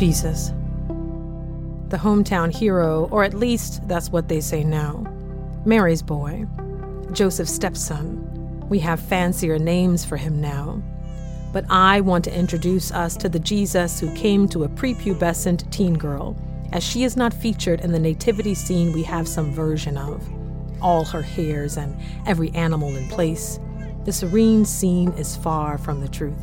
Jesus. The hometown hero, or at least that's what they say now. Mary's boy. Joseph's stepson. We have fancier names for him now. But I want to introduce us to the Jesus who came to a prepubescent teen girl, as she is not featured in the nativity scene we have some version of. All her hairs and every animal in place. The serene scene is far from the truth.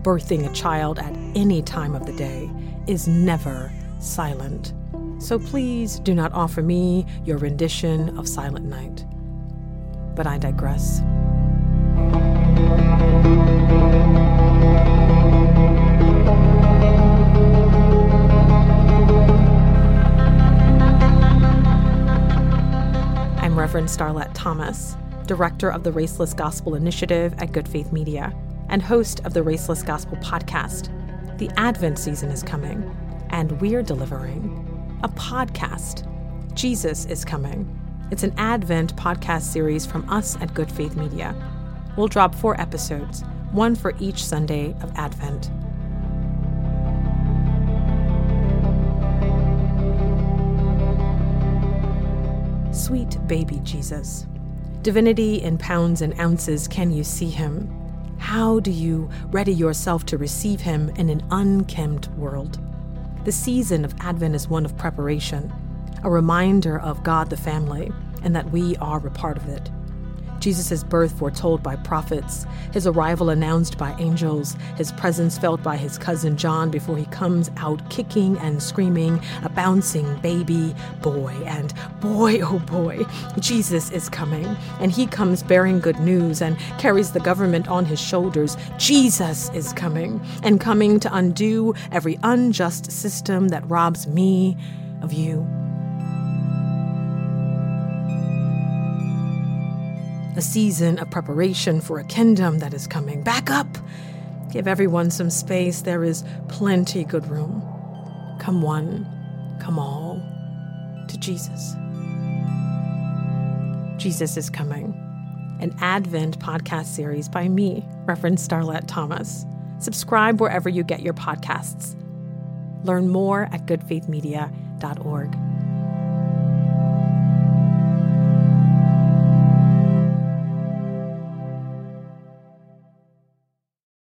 Birthing a child at any time of the day is never silent. So please do not offer me your rendition of Silent Night. But I digress. I'm Reverend Starlette Thomas, director of the Raceless Gospel Initiative at Good Faith Media, and host of the Raceless Gospel podcast. The Advent season is coming, and we're delivering a podcast. Jesus is coming. It's an Advent podcast series from us at Good Faith Media. We'll drop four episodes, one for each Sunday of Advent. Sweet baby Jesus. Divinity in pounds and ounces, can you see him? How do you ready yourself to receive him in an unkempt world? The season of Advent is one of preparation, a reminder of God the family, and that we are a part of it. Jesus' birth foretold by prophets, his arrival announced by angels, his presence felt by his cousin John before he comes out kicking and screaming, a bouncing baby boy. And boy, oh boy, Jesus is coming. And he comes bearing good news and carries the government on his shoulders. Jesus is coming and coming to undo every unjust system that robs me of you. A season of preparation for a kin-dom that is coming. Back up! Give everyone some space. There is plenty good room. Come one, come all to Jesus. Jesus is coming. An Advent podcast series by me, Reverend Starlette Thomas. Subscribe wherever you get your podcasts. Learn more at goodfaithmedia.org.